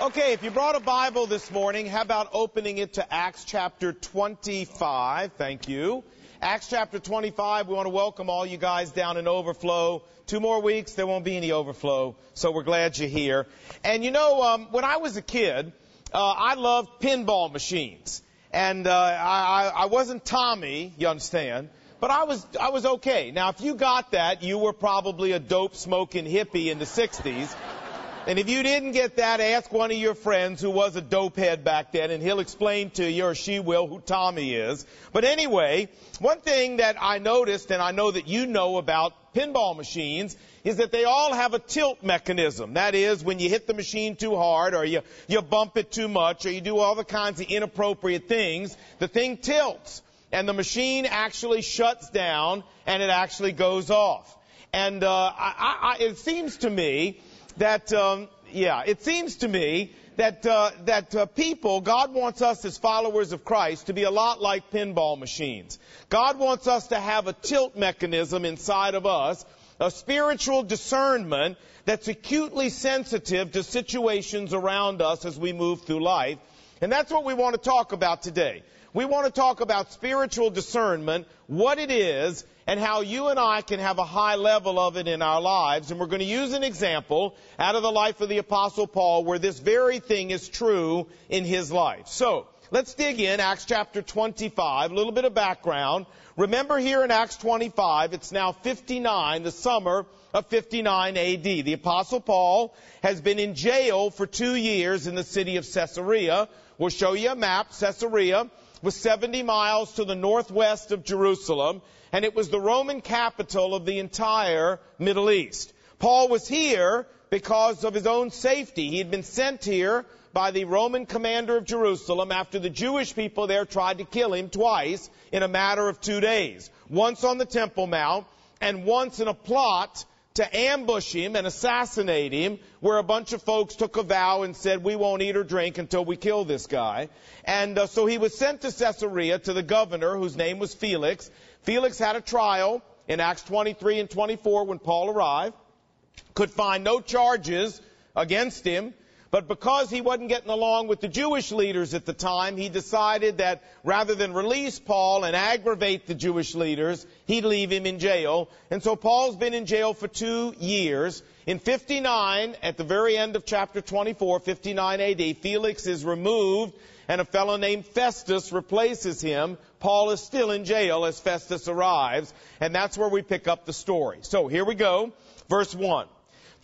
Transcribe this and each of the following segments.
Okay, if you brought a Bible this morning, how about opening it to Acts chapter 25? Thank you. Acts chapter 25, we want to welcome all you guys down in Overflow. Two more weeks, there won't be any overflow, so we're glad you're here. And you know, um, when I was a kid, uh, I loved pinball machines. And uh, I, I wasn't Tommy, you understand, but I was I was okay. Now, if you got that, you were probably a dope smoking hippie in the 60s. And if you didn't get that, ask one of your friends who was a dopehead back then, and he'll explain to you, or she will, who Tommy is. But anyway, one thing that I noticed, and I know that you know about pinball machines, is that they all have a tilt mechanism. That is, when you hit the machine too hard, or you, you bump it too much, or you do all the kinds of inappropriate things, the thing tilts. And the machine actually shuts down, and it actually goes off. And uh, I, I, it seems to me that, um, yeah, it seems to me that uh, that uh, people, God wants us as followers of Christ to be a lot like pinball machines. God wants us to have a tilt mechanism inside of us, a spiritual discernment that's acutely sensitive to situations around us as we move through life. And that's what we want to talk about today. We want to talk about spiritual discernment, what it is, and how you and I can have a high level of it in our lives. And we're going to use an example out of the life of the Apostle Paul where this very thing is true in his life. So, let's dig in, Acts chapter 25, a little bit of background. Remember here in Acts 25, it's now 59, the summer of 59 AD. The Apostle Paul has been in jail for two years in the city of Caesarea. We'll show you a map. Caesarea was 70 miles to the northwest of Jerusalem and it was the Roman capital of the entire Middle East. Paul was here because of his own safety. He had been sent here by the Roman commander of Jerusalem after the Jewish people there tried to kill him twice in a matter of two days. Once on the Temple Mount and once in a plot to ambush him and assassinate him, where a bunch of folks took a vow and said, we won't eat or drink until we kill this guy. And uh, so he was sent to Caesarea to the governor, whose name was Felix, Felix had a trial in Acts 23 and 24 when Paul arrived, could find no charges against him, but because he wasn't getting along with the Jewish leaders at the time, he decided that rather than release Paul and aggravate the Jewish leaders, he'd leave him in jail. And so Paul's been in jail for two years. In 59, at the very end of chapter 24, 59 AD, Felix is removed and a fellow named Festus replaces him. Paul is still in jail as Festus arrives, and that's where we pick up the story. So here we go. Verse 1.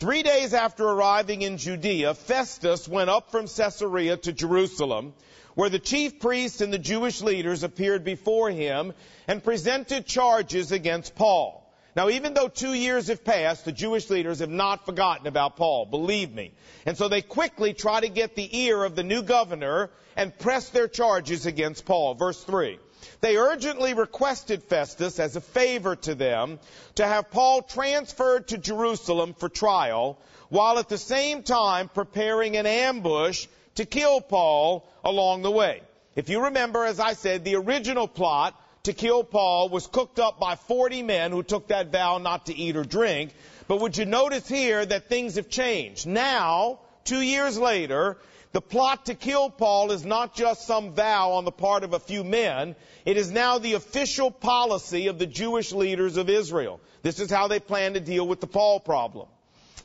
Three days after arriving in Judea, Festus went up from Caesarea to Jerusalem, where the chief priests and the Jewish leaders appeared before him and presented charges against Paul. Now, even though two years have passed, the Jewish leaders have not forgotten about Paul, believe me. And so they quickly try to get the ear of the new governor and press their charges against Paul. Verse 3. They urgently requested Festus as a favor to them to have Paul transferred to Jerusalem for trial, while at the same time preparing an ambush to kill Paul along the way. If you remember, as I said, the original plot to kill Paul was cooked up by 40 men who took that vow not to eat or drink. But would you notice here that things have changed? Now, two years later, the plot to kill Paul is not just some vow on the part of a few men. It is now the official policy of the Jewish leaders of Israel. This is how they plan to deal with the Paul problem.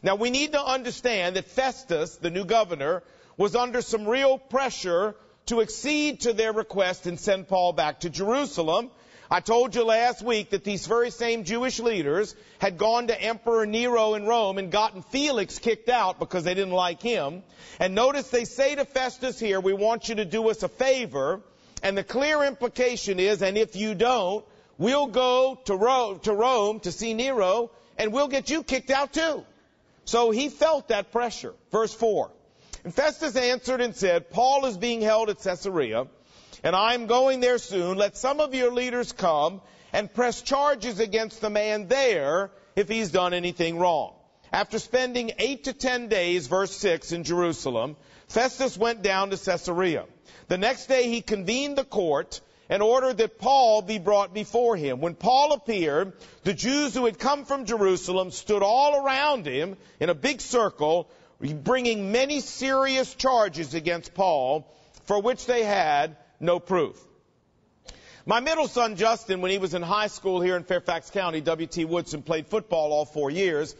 Now we need to understand that Festus, the new governor, was under some real pressure to accede to their request and send Paul back to Jerusalem. I told you last week that these very same Jewish leaders had gone to Emperor Nero in Rome and gotten Felix kicked out because they didn't like him. And notice they say to Festus here, we want you to do us a favor. And the clear implication is, and if you don't, we'll go to Rome, to Rome to see Nero and we'll get you kicked out too. So he felt that pressure. Verse 4. And Festus answered and said, Paul is being held at Caesarea, and I'm going there soon. Let some of your leaders come and press charges against the man there if he's done anything wrong. After spending eight to ten days, verse 6, in Jerusalem, Festus went down to Caesarea. The next day he convened the court and ordered that Paul be brought before him. When Paul appeared, the Jews who had come from Jerusalem stood all around him in a big circle bringing many serious charges against Paul for which they had no proof. My middle son Justin, when he was in high school here in Fairfax County, W.T. Woodson played football all four years.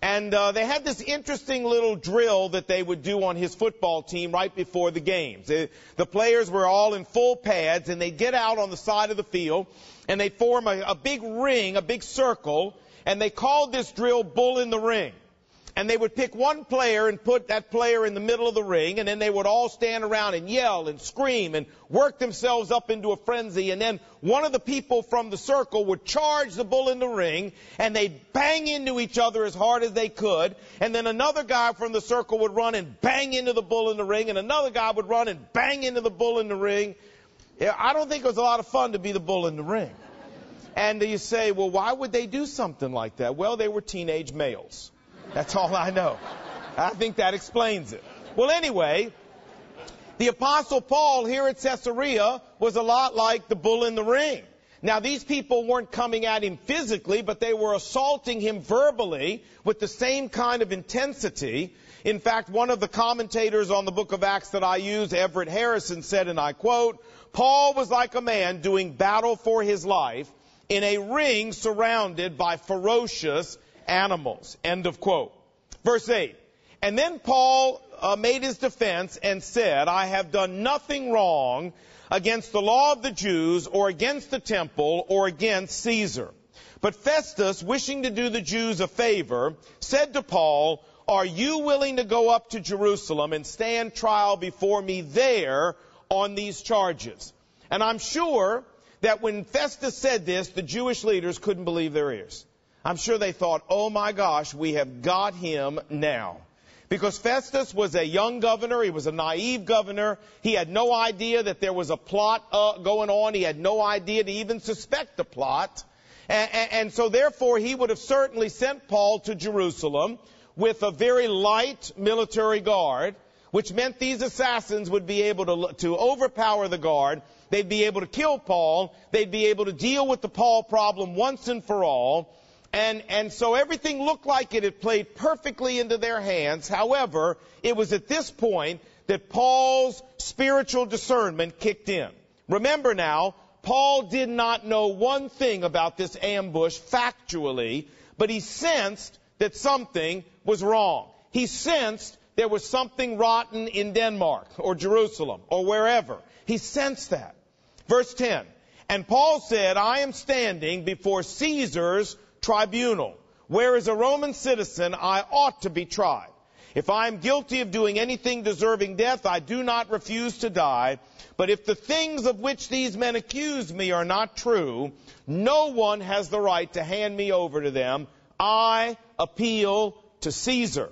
And uh, they had this interesting little drill that they would do on his football team right before the games. They, the players were all in full pads, and they'd get out on the side of the field, and they'd form a, a big ring, a big circle, and they called this drill Bull in the Ring and they would pick one player and put that player in the middle of the ring, and then they would all stand around and yell and scream and work themselves up into a frenzy, and then one of the people from the circle would charge the bull in the ring, and they'd bang into each other as hard as they could, and then another guy from the circle would run and bang into the bull in the ring, and another guy would run and bang into the bull in the ring. I don't think it was a lot of fun to be the bull in the ring. And you say, well, why would they do something like that? Well, they were teenage males. That's all I know. I think that explains it. Well, anyway, the apostle Paul here at Caesarea was a lot like the bull in the ring. Now, these people weren't coming at him physically, but they were assaulting him verbally with the same kind of intensity. In fact, one of the commentators on the book of Acts that I use, Everett Harrison, said, and I quote, Paul was like a man doing battle for his life in a ring surrounded by ferocious animals. End of quote. Verse 8. And then Paul uh, made his defense and said, I have done nothing wrong against the law of the Jews or against the temple or against Caesar. But Festus, wishing to do the Jews a favor, said to Paul, Are you willing to go up to Jerusalem and stand trial before me there on these charges? And I'm sure that when Festus said this, the Jewish leaders couldn't believe their ears. I'm sure they thought, oh my gosh, we have got him now. Because Festus was a young governor, he was a naive governor, he had no idea that there was a plot uh, going on, he had no idea to even suspect the plot. And, and, and so therefore he would have certainly sent Paul to Jerusalem with a very light military guard, which meant these assassins would be able to, to overpower the guard, they'd be able to kill Paul, they'd be able to deal with the Paul problem once and for all, and, and so everything looked like it had played perfectly into their hands. However, it was at this point that Paul's spiritual discernment kicked in. Remember now, Paul did not know one thing about this ambush factually, but he sensed that something was wrong. He sensed there was something rotten in Denmark or Jerusalem or wherever. He sensed that. Verse 10. And Paul said, I am standing before Caesar's tribunal. Where as a Roman citizen, I ought to be tried. If I am guilty of doing anything deserving death, I do not refuse to die. But if the things of which these men accuse me are not true, no one has the right to hand me over to them. I appeal to Caesar.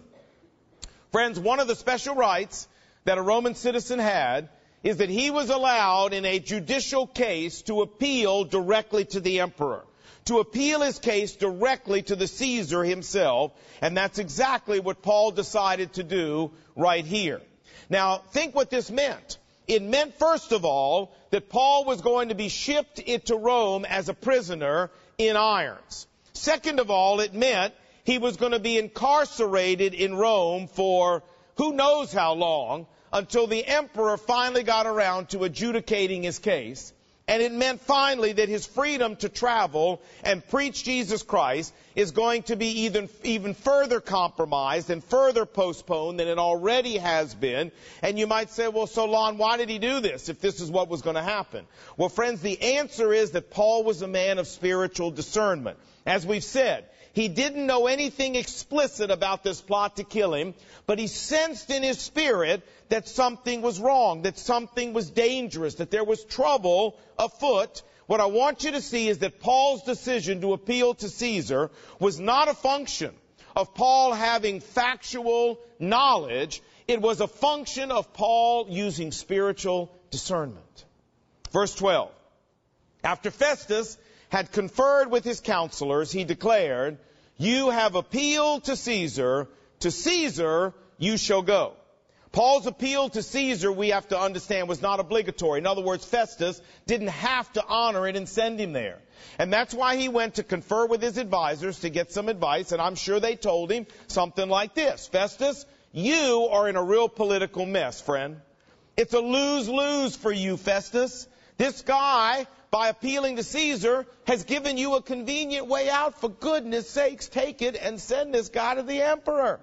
Friends, one of the special rights that a Roman citizen had is that he was allowed in a judicial case to appeal directly to the emperor to appeal his case directly to the Caesar himself, and that's exactly what Paul decided to do right here. Now, think what this meant. It meant, first of all, that Paul was going to be shipped into Rome as a prisoner in irons. Second of all, it meant he was going to be incarcerated in Rome for who knows how long until the emperor finally got around to adjudicating his case. And it meant finally that his freedom to travel and preach Jesus Christ is going to be even, even further compromised and further postponed than it already has been. And you might say, well, so Lon, why did he do this if this is what was going to happen? Well, friends, the answer is that Paul was a man of spiritual discernment. As we've said, he didn't know anything explicit about this plot to kill him, but he sensed in his spirit that something was wrong, that something was dangerous, that there was trouble afoot. What I want you to see is that Paul's decision to appeal to Caesar was not a function of Paul having factual knowledge. It was a function of Paul using spiritual discernment. Verse 12. After Festus had conferred with his counselors, he declared, You have appealed to Caesar, to Caesar you shall go. Paul's appeal to Caesar, we have to understand, was not obligatory. In other words, Festus didn't have to honor it and send him there. And that's why he went to confer with his advisors to get some advice, and I'm sure they told him something like this. Festus, you are in a real political mess, friend. It's a lose-lose for you, Festus. This guy, by appealing to Caesar, has given you a convenient way out. For goodness sakes, take it and send this guy to the emperor.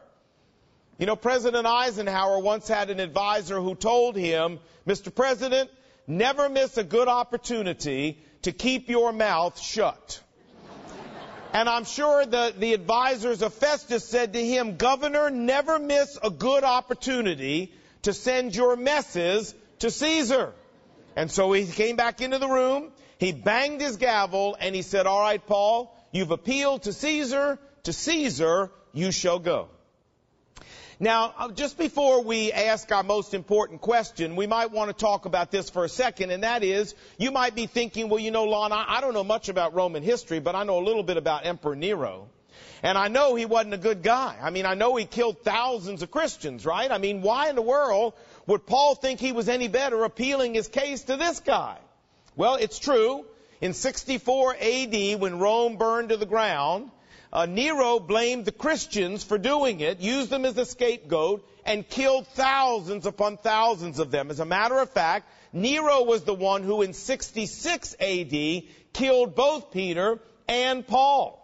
You know, President Eisenhower once had an advisor who told him, Mr. President, never miss a good opportunity to keep your mouth shut. And I'm sure the, the advisors of Festus said to him, Governor, never miss a good opportunity to send your messes to Caesar. And so he came back into the room, he banged his gavel, and he said, All right, Paul, you've appealed to Caesar, to Caesar you shall go. Now, uh, just before we ask our most important question, we might want to talk about this for a second, and that is, you might be thinking, well, you know, Lon, I don't know much about Roman history, but I know a little bit about Emperor Nero. And I know he wasn't a good guy. I mean, I know he killed thousands of Christians, right? I mean, why in the world would Paul think he was any better appealing his case to this guy? Well, it's true. In 64 AD, when Rome burned to the ground, uh, Nero blamed the Christians for doing it, used them as a scapegoat, and killed thousands upon thousands of them. As a matter of fact, Nero was the one who in 66 AD killed both Peter and Paul.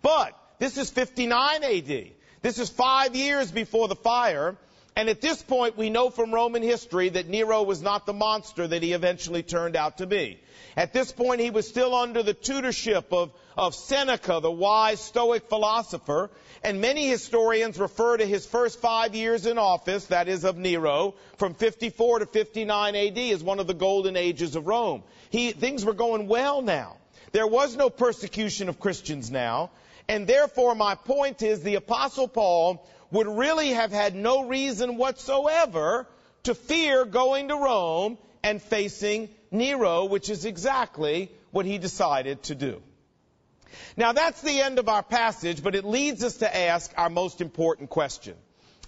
But this is 59 AD. This is five years before the fire. And at this point, we know from Roman history that Nero was not the monster that he eventually turned out to be. At this point, he was still under the tutorship of, of Seneca, the wise Stoic philosopher, and many historians refer to his first five years in office, that is of Nero, from 54 to 59 AD as one of the golden ages of Rome. He, things were going well now. There was no persecution of Christians now, and therefore my point is the apostle Paul would really have had no reason whatsoever to fear going to Rome and facing Nero, which is exactly what he decided to do. Now that's the end of our passage, but it leads us to ask our most important question.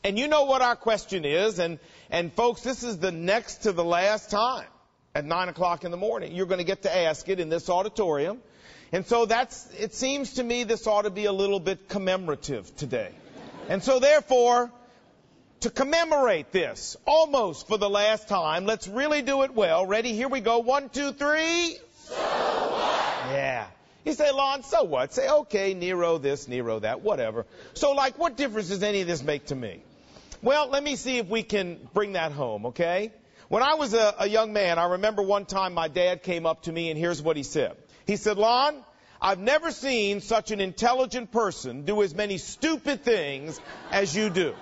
And you know what our question is, and, and folks, this is the next to the last time at 9 o'clock in the morning. You're going to get to ask it in this auditorium. And so that's, it seems to me this ought to be a little bit commemorative today. And so therefore, to commemorate this, almost for the last time, let's really do it well. Ready? Here we go. One, two, three. So what? Yeah. You say, Lon, so what? Say, okay, Nero this, Nero that, whatever. So, like, what difference does any of this make to me? Well, let me see if we can bring that home, okay? When I was a, a young man, I remember one time my dad came up to me and here's what he said. He said, Lon, I've never seen such an intelligent person do as many stupid things as you do.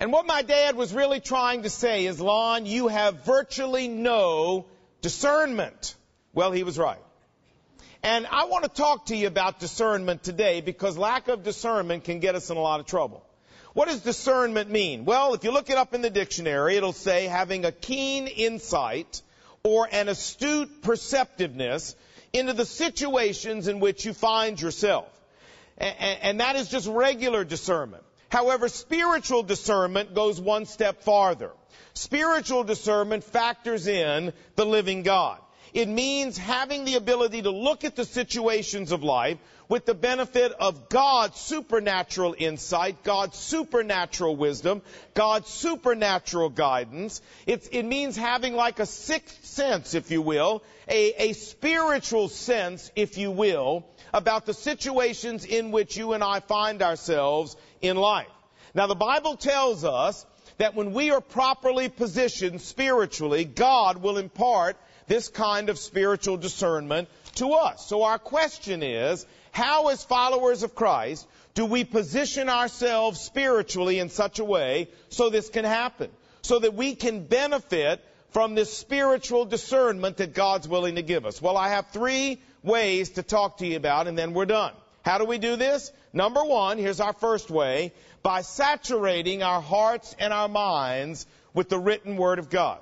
And what my dad was really trying to say is, Lon, you have virtually no discernment. Well, he was right. And I want to talk to you about discernment today because lack of discernment can get us in a lot of trouble. What does discernment mean? Well, if you look it up in the dictionary, it'll say having a keen insight or an astute perceptiveness into the situations in which you find yourself. And, that is just regular discernment. However, spiritual discernment goes one step farther. Spiritual discernment factors in the living God. It means having the ability to look at the situations of life with the benefit of God's supernatural insight, God's supernatural wisdom, God's supernatural guidance. It's, it means having like a sixth sense, if you will, a, a spiritual sense, if you will, about the situations in which you and I find ourselves in life. Now the Bible tells us that when we are properly positioned spiritually, God will impart this kind of spiritual discernment to us. So our question is, how as followers of Christ do we position ourselves spiritually in such a way so this can happen? So that we can benefit from this spiritual discernment that God's willing to give us? Well, I have three ways to talk to you about and then we're done. How do we do this? Number one, here's our first way, by saturating our hearts and our minds with the written word of God.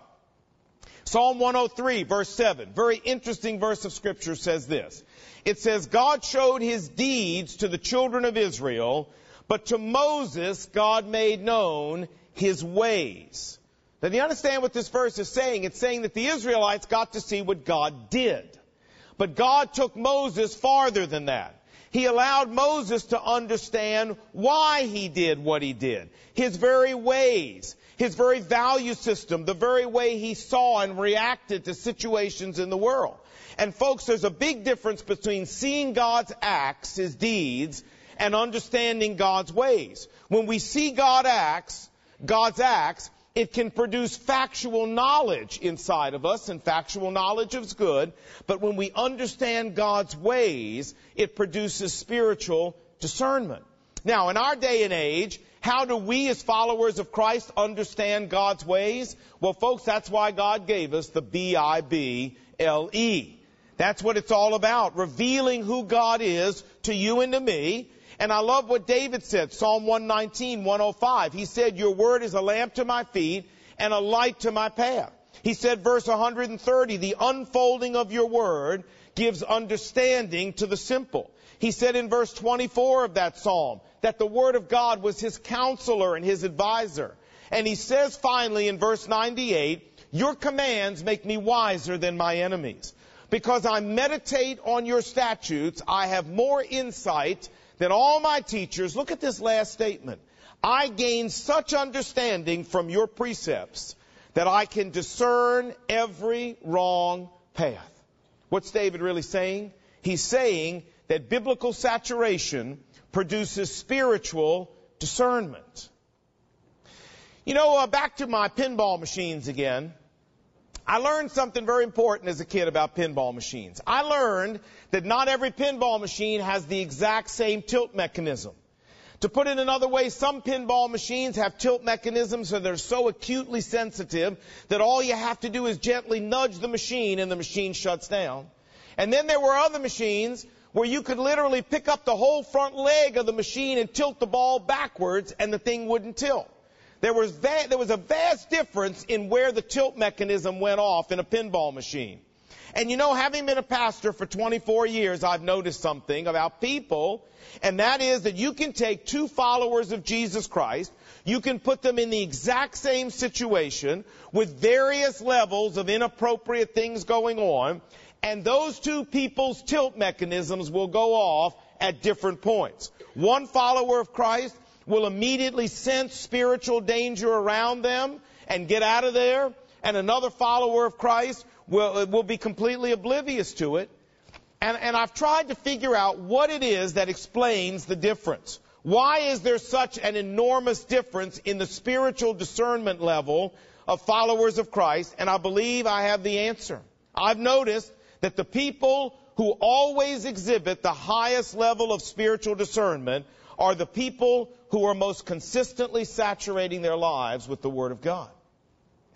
Psalm 103 verse 7, very interesting verse of scripture says this. It says, God showed his deeds to the children of Israel, but to Moses God made known his ways. Now, do you understand what this verse is saying? It's saying that the Israelites got to see what God did. But God took Moses farther than that. He allowed Moses to understand why he did what he did. His very ways, his very value system, the very way he saw and reacted to situations in the world. And folks, there's a big difference between seeing God's acts, his deeds, and understanding God's ways. When we see God acts, God's acts, it can produce factual knowledge inside of us, and factual knowledge is good. But when we understand God's ways, it produces spiritual discernment. Now, in our day and age, how do we as followers of Christ understand God's ways? Well, folks, that's why God gave us the B-I-B-L-E. That's what it's all about, revealing who God is to you and to me and I love what David said, Psalm 119, 105. He said, Your word is a lamp to my feet and a light to my path. He said, verse 130, the unfolding of your word gives understanding to the simple. He said in verse 24 of that psalm that the word of God was his counselor and his advisor. And he says finally in verse 98, your commands make me wiser than my enemies. Because I meditate on your statutes, I have more insight than all my teachers. Look at this last statement. I gain such understanding from your precepts that I can discern every wrong path. What's David really saying? He's saying that biblical saturation produces spiritual discernment. You know, uh, back to my pinball machines again. I learned something very important as a kid about pinball machines. I learned that not every pinball machine has the exact same tilt mechanism. To put it another way, some pinball machines have tilt mechanisms so they're so acutely sensitive that all you have to do is gently nudge the machine and the machine shuts down. And then there were other machines where you could literally pick up the whole front leg of the machine and tilt the ball backwards and the thing wouldn't tilt. There was, va- there was a vast difference in where the tilt mechanism went off in a pinball machine. And you know, having been a pastor for 24 years, I've noticed something about people, and that is that you can take two followers of Jesus Christ, you can put them in the exact same situation with various levels of inappropriate things going on, and those two people's tilt mechanisms will go off at different points. One follower of Christ will immediately sense spiritual danger around them and get out of there, and another follower of Christ will, uh, will be completely oblivious to it. And, and I've tried to figure out what it is that explains the difference. Why is there such an enormous difference in the spiritual discernment level of followers of Christ? And I believe I have the answer. I've noticed that the people who always exhibit the highest level of spiritual discernment are the people who are most consistently saturating their lives with the Word of God.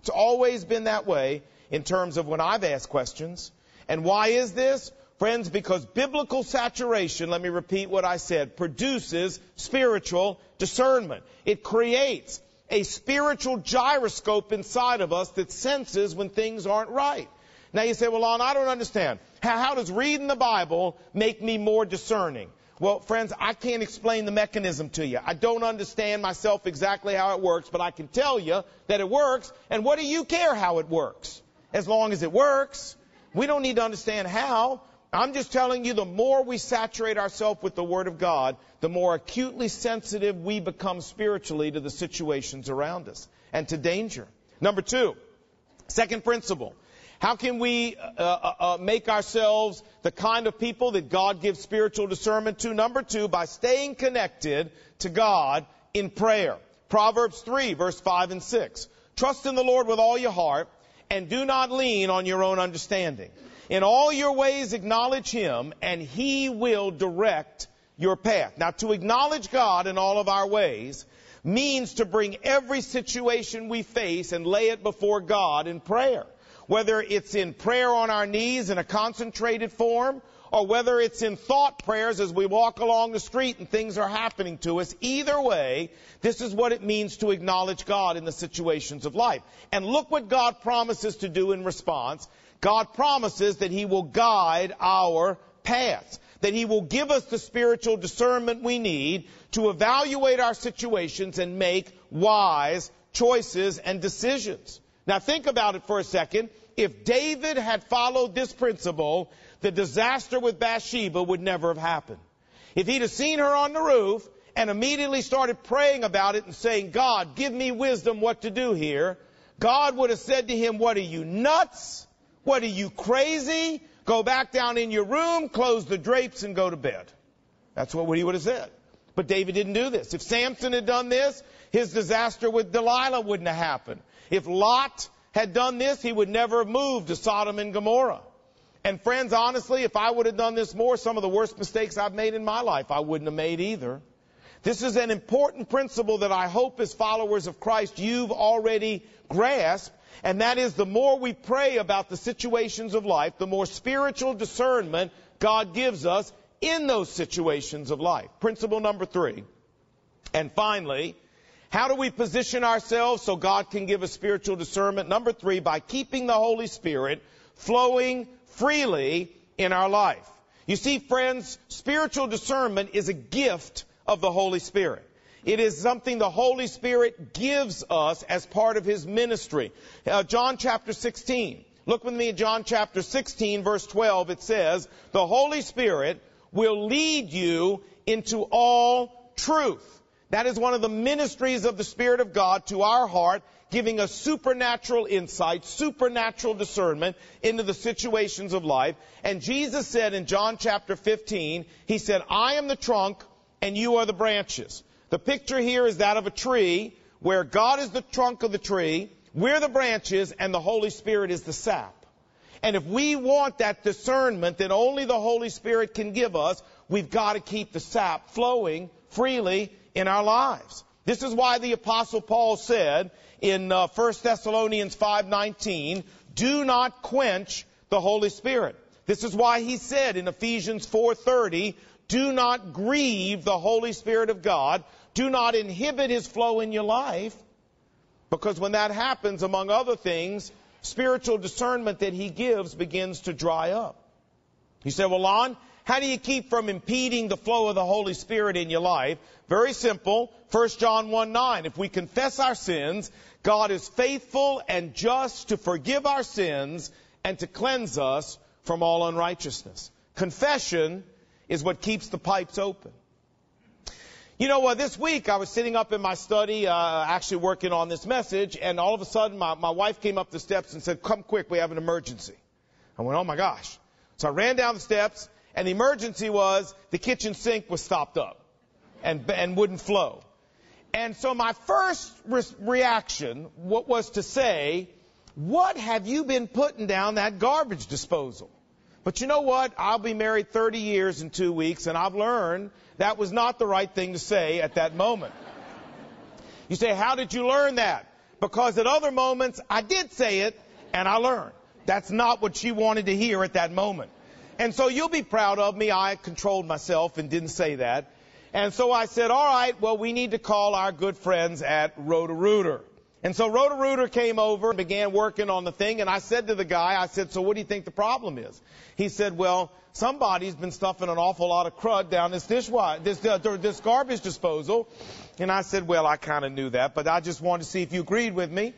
It's always been that way in terms of when I've asked questions. And why is this? Friends, because biblical saturation, let me repeat what I said, produces spiritual discernment. It creates a spiritual gyroscope inside of us that senses when things aren't right. Now you say, well, Lon, I don't understand. How, how does reading the Bible make me more discerning? Well, friends, I can't explain the mechanism to you. I don't understand myself exactly how it works, but I can tell you that it works. And what do you care how it works? As long as it works. We don't need to understand how. I'm just telling you the more we saturate ourselves with the Word of God, the more acutely sensitive we become spiritually to the situations around us and to danger. Number two, second principle. How can we uh, uh, uh, make ourselves the kind of people that God gives spiritual discernment to? Number two, by staying connected to God in prayer. Proverbs 3, verse 5 and 6. Trust in the Lord with all your heart and do not lean on your own understanding. In all your ways acknowledge Him and He will direct your path. Now to acknowledge God in all of our ways means to bring every situation we face and lay it before God in prayer whether it's in prayer on our knees in a concentrated form, or whether it's in thought prayers as we walk along the street and things are happening to us. Either way, this is what it means to acknowledge God in the situations of life. And look what God promises to do in response. God promises that He will guide our paths, that He will give us the spiritual discernment we need to evaluate our situations and make wise choices and decisions. Now think about it for a second. If David had followed this principle, the disaster with Bathsheba would never have happened. If he'd have seen her on the roof and immediately started praying about it and saying, God, give me wisdom what to do here, God would have said to him, what are you nuts? What are you crazy? Go back down in your room, close the drapes and go to bed. That's what he would have said. But David didn't do this. If Samson had done this, his disaster with Delilah wouldn't have happened. If Lot had done this, he would never have moved to Sodom and Gomorrah. And friends, honestly, if I would have done this more, some of the worst mistakes I've made in my life, I wouldn't have made either. This is an important principle that I hope as followers of Christ you've already grasped, and that is the more we pray about the situations of life, the more spiritual discernment God gives us in those situations of life. Principle number three. And finally, how do we position ourselves so God can give us spiritual discernment? Number three, by keeping the Holy Spirit flowing freely in our life. You see, friends, spiritual discernment is a gift of the Holy Spirit. It is something the Holy Spirit gives us as part of His ministry. Uh, John chapter 16. Look with me at John chapter 16 verse 12. It says, the Holy Spirit will lead you into all truth. That is one of the ministries of the Spirit of God to our heart, giving us supernatural insight, supernatural discernment into the situations of life. And Jesus said in John chapter 15, He said, I am the trunk and you are the branches. The picture here is that of a tree where God is the trunk of the tree, we're the branches, and the Holy Spirit is the sap. And if we want that discernment that only the Holy Spirit can give us, we've got to keep the sap flowing freely in our lives. This is why the apostle Paul said in uh, 1 Thessalonians 5:19, "Do not quench the Holy Spirit." This is why he said in Ephesians 4:30, do not grieve the Holy Spirit of God. Do not inhibit His flow in your life. Because when that happens, among other things, spiritual discernment that He gives begins to dry up. You say, well, Lon, how do you keep from impeding the flow of the Holy Spirit in your life? Very simple. 1 John 1 9. If we confess our sins, God is faithful and just to forgive our sins and to cleanse us from all unrighteousness. Confession is what keeps the pipes open. You know, uh, this week I was sitting up in my study, uh, actually working on this message, and all of a sudden my, my wife came up the steps and said, come quick, we have an emergency. I went, oh my gosh. So I ran down the steps, and the emergency was the kitchen sink was stopped up and, and wouldn't flow. And so my first re- reaction was to say, what have you been putting down that garbage disposal? But you know what? I'll be married 30 years in two weeks, and I've learned that was not the right thing to say at that moment. You say, how did you learn that? Because at other moments, I did say it, and I learned. That's not what she wanted to hear at that moment. And so you'll be proud of me. I controlled myself and didn't say that. And so I said, all right, well, we need to call our good friends at Roto-Rooter. And so Roto-Rooter came over and began working on the thing, and I said to the guy, I said, so what do you think the problem is? He said, well, somebody's been stuffing an awful lot of crud down this dishwasher, this, uh, this garbage disposal. And I said, well, I kind of knew that, but I just wanted to see if you agreed with me.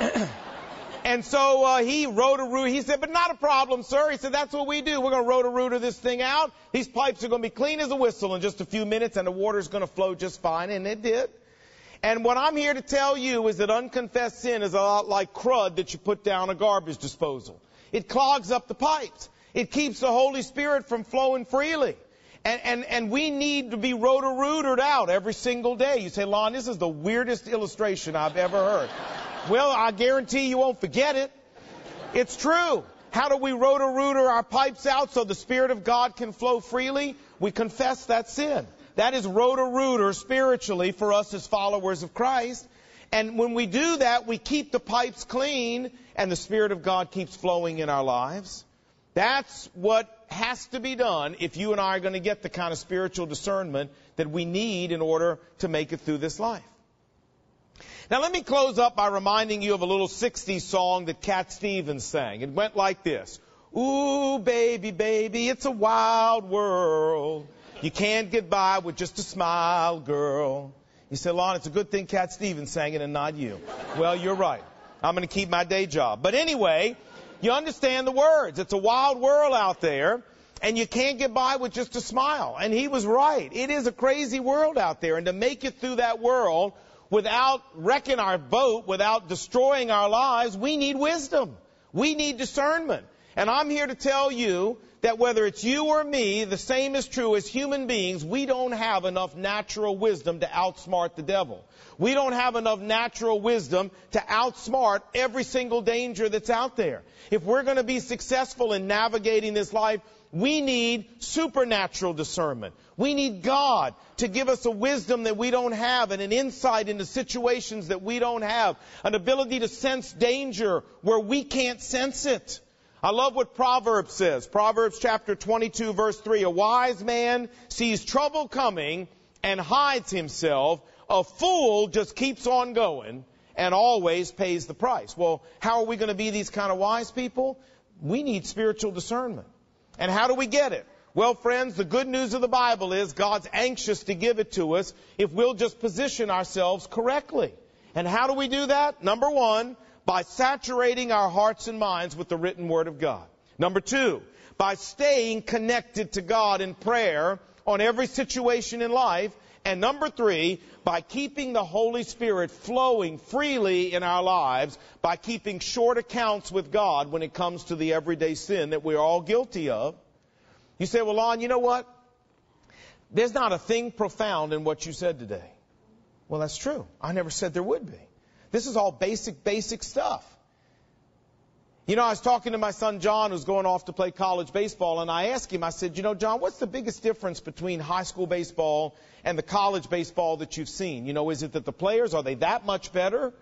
and so uh, he Roto-Rooter. He said, but not a problem, sir. He said, that's what we do. We're going to Roto-Rooter this thing out. These pipes are going to be clean as a whistle in just a few minutes, and the water's going to flow just fine. And it did. And what I'm here to tell you is that unconfessed sin is a lot like crud that you put down a garbage disposal. It clogs up the pipes. It keeps the Holy Spirit from flowing freely. And, and, and we need to be roto-rootered out every single day. You say, Lon, this is the weirdest illustration I've ever heard. Well, I guarantee you won't forget it. It's true. How do we roto-rooter our pipes out so the Spirit of God can flow freely? We confess that sin. That is roto-rooter spiritually for us as followers of Christ. And when we do that, we keep the pipes clean and the Spirit of God keeps flowing in our lives. That's what has to be done if you and I are going to get the kind of spiritual discernment that we need in order to make it through this life. Now let me close up by reminding you of a little 60s song that Cat Stevens sang. It went like this. Ooh, baby, baby, it's a wild world. You can't get by with just a smile, girl. You say, Lon, it's a good thing Cat Stevens sang it and not you. Well, you're right. I'm going to keep my day job. But anyway, you understand the words. It's a wild world out there. And you can't get by with just a smile. And he was right. It is a crazy world out there. And to make it through that world without wrecking our boat, without destroying our lives, we need wisdom. We need discernment. And I'm here to tell you that whether it's you or me, the same is true as human beings. We don't have enough natural wisdom to outsmart the devil. We don't have enough natural wisdom to outsmart every single danger that's out there. If we're going to be successful in navigating this life, we need supernatural discernment. We need God to give us a wisdom that we don't have and an insight into situations that we don't have, an ability to sense danger where we can't sense it. I love what Proverbs says. Proverbs chapter 22 verse 3. A wise man sees trouble coming and hides himself. A fool just keeps on going and always pays the price. Well, how are we going to be these kind of wise people? We need spiritual discernment. And how do we get it? Well, friends, the good news of the Bible is God's anxious to give it to us if we'll just position ourselves correctly. And how do we do that? Number one, by saturating our hearts and minds with the written Word of God. Number two, by staying connected to God in prayer on every situation in life. And number three, by keeping the Holy Spirit flowing freely in our lives, by keeping short accounts with God when it comes to the everyday sin that we're all guilty of. You say, well, Lon, you know what? There's not a thing profound in what you said today. Well, that's true. I never said there would be. This is all basic, basic stuff. You know, I was talking to my son John, who's going off to play college baseball, and I asked him, I said, you know, John, what's the biggest difference between high school baseball and the college baseball that you've seen? You know, is it that the players, are they that much better?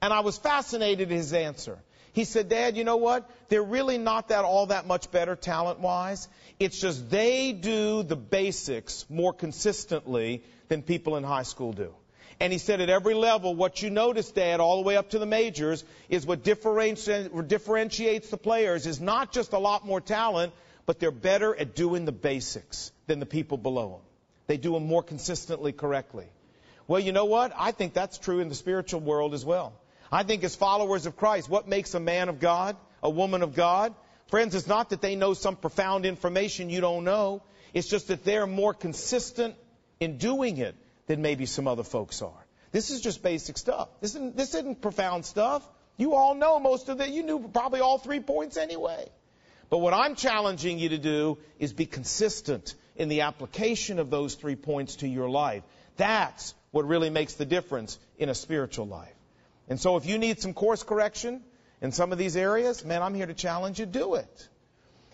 And I was fascinated at his answer. He said, Dad, you know what? They're really not that all that much better talent wise. It's just they do the basics more consistently than people in high school do. And he said at every level, what you notice, Dad, all the way up to the majors, is what differentiates the players is not just a lot more talent, but they're better at doing the basics than the people below them. They do them more consistently correctly. Well, you know what? I think that's true in the spiritual world as well. I think as followers of Christ, what makes a man of God, a woman of God? Friends, it's not that they know some profound information you don't know. It's just that they're more consistent in doing it than maybe some other folks are. This is just basic stuff. This isn't, this isn't profound stuff. You all know most of it. You knew probably all three points anyway. But what I'm challenging you to do is be consistent in the application of those three points to your life. That's what really makes the difference in a spiritual life. And so if you need some course correction in some of these areas, man, I'm here to challenge you, do it.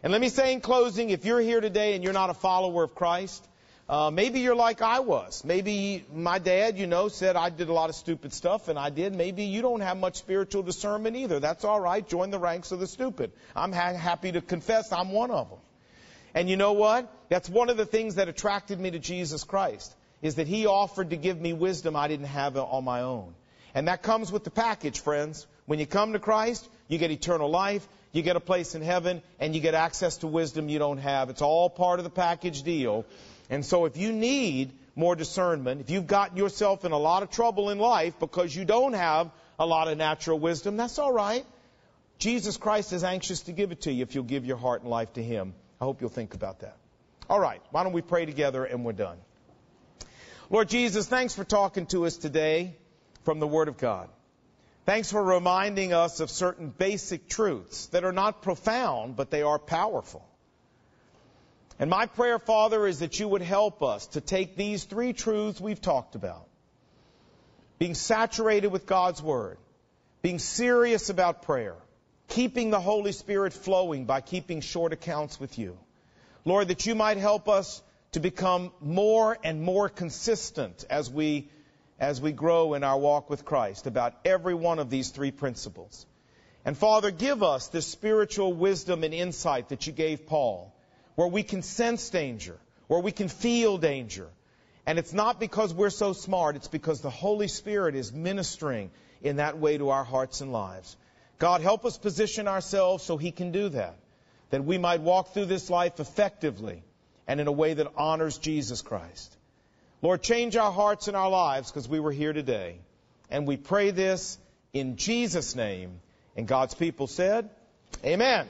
And let me say in closing, if you're here today and you're not a follower of Christ, uh, maybe you're like I was. Maybe my dad, you know, said I did a lot of stupid stuff, and I did. Maybe you don't have much spiritual discernment either. That's all right. Join the ranks of the stupid. I'm ha- happy to confess I'm one of them. And you know what? That's one of the things that attracted me to Jesus Christ, is that He offered to give me wisdom I didn't have on my own. And that comes with the package, friends. When you come to Christ, you get eternal life, you get a place in heaven, and you get access to wisdom you don't have. It's all part of the package deal. And so if you need more discernment, if you've gotten yourself in a lot of trouble in life because you don't have a lot of natural wisdom, that's all right. Jesus Christ is anxious to give it to you if you'll give your heart and life to Him. I hope you'll think about that. All right, why don't we pray together and we're done. Lord Jesus, thanks for talking to us today from the Word of God. Thanks for reminding us of certain basic truths that are not profound, but they are powerful. And my prayer, Father, is that you would help us to take these three truths we've talked about being saturated with God's Word, being serious about prayer, keeping the Holy Spirit flowing by keeping short accounts with you. Lord, that you might help us to become more and more consistent as we, as we grow in our walk with Christ about every one of these three principles. And Father, give us this spiritual wisdom and insight that you gave Paul where we can sense danger, where we can feel danger. And it's not because we're so smart, it's because the Holy Spirit is ministering in that way to our hearts and lives. God, help us position ourselves so He can do that, that we might walk through this life effectively and in a way that honors Jesus Christ. Lord, change our hearts and our lives because we were here today. And we pray this in Jesus' name. And God's people said, Amen.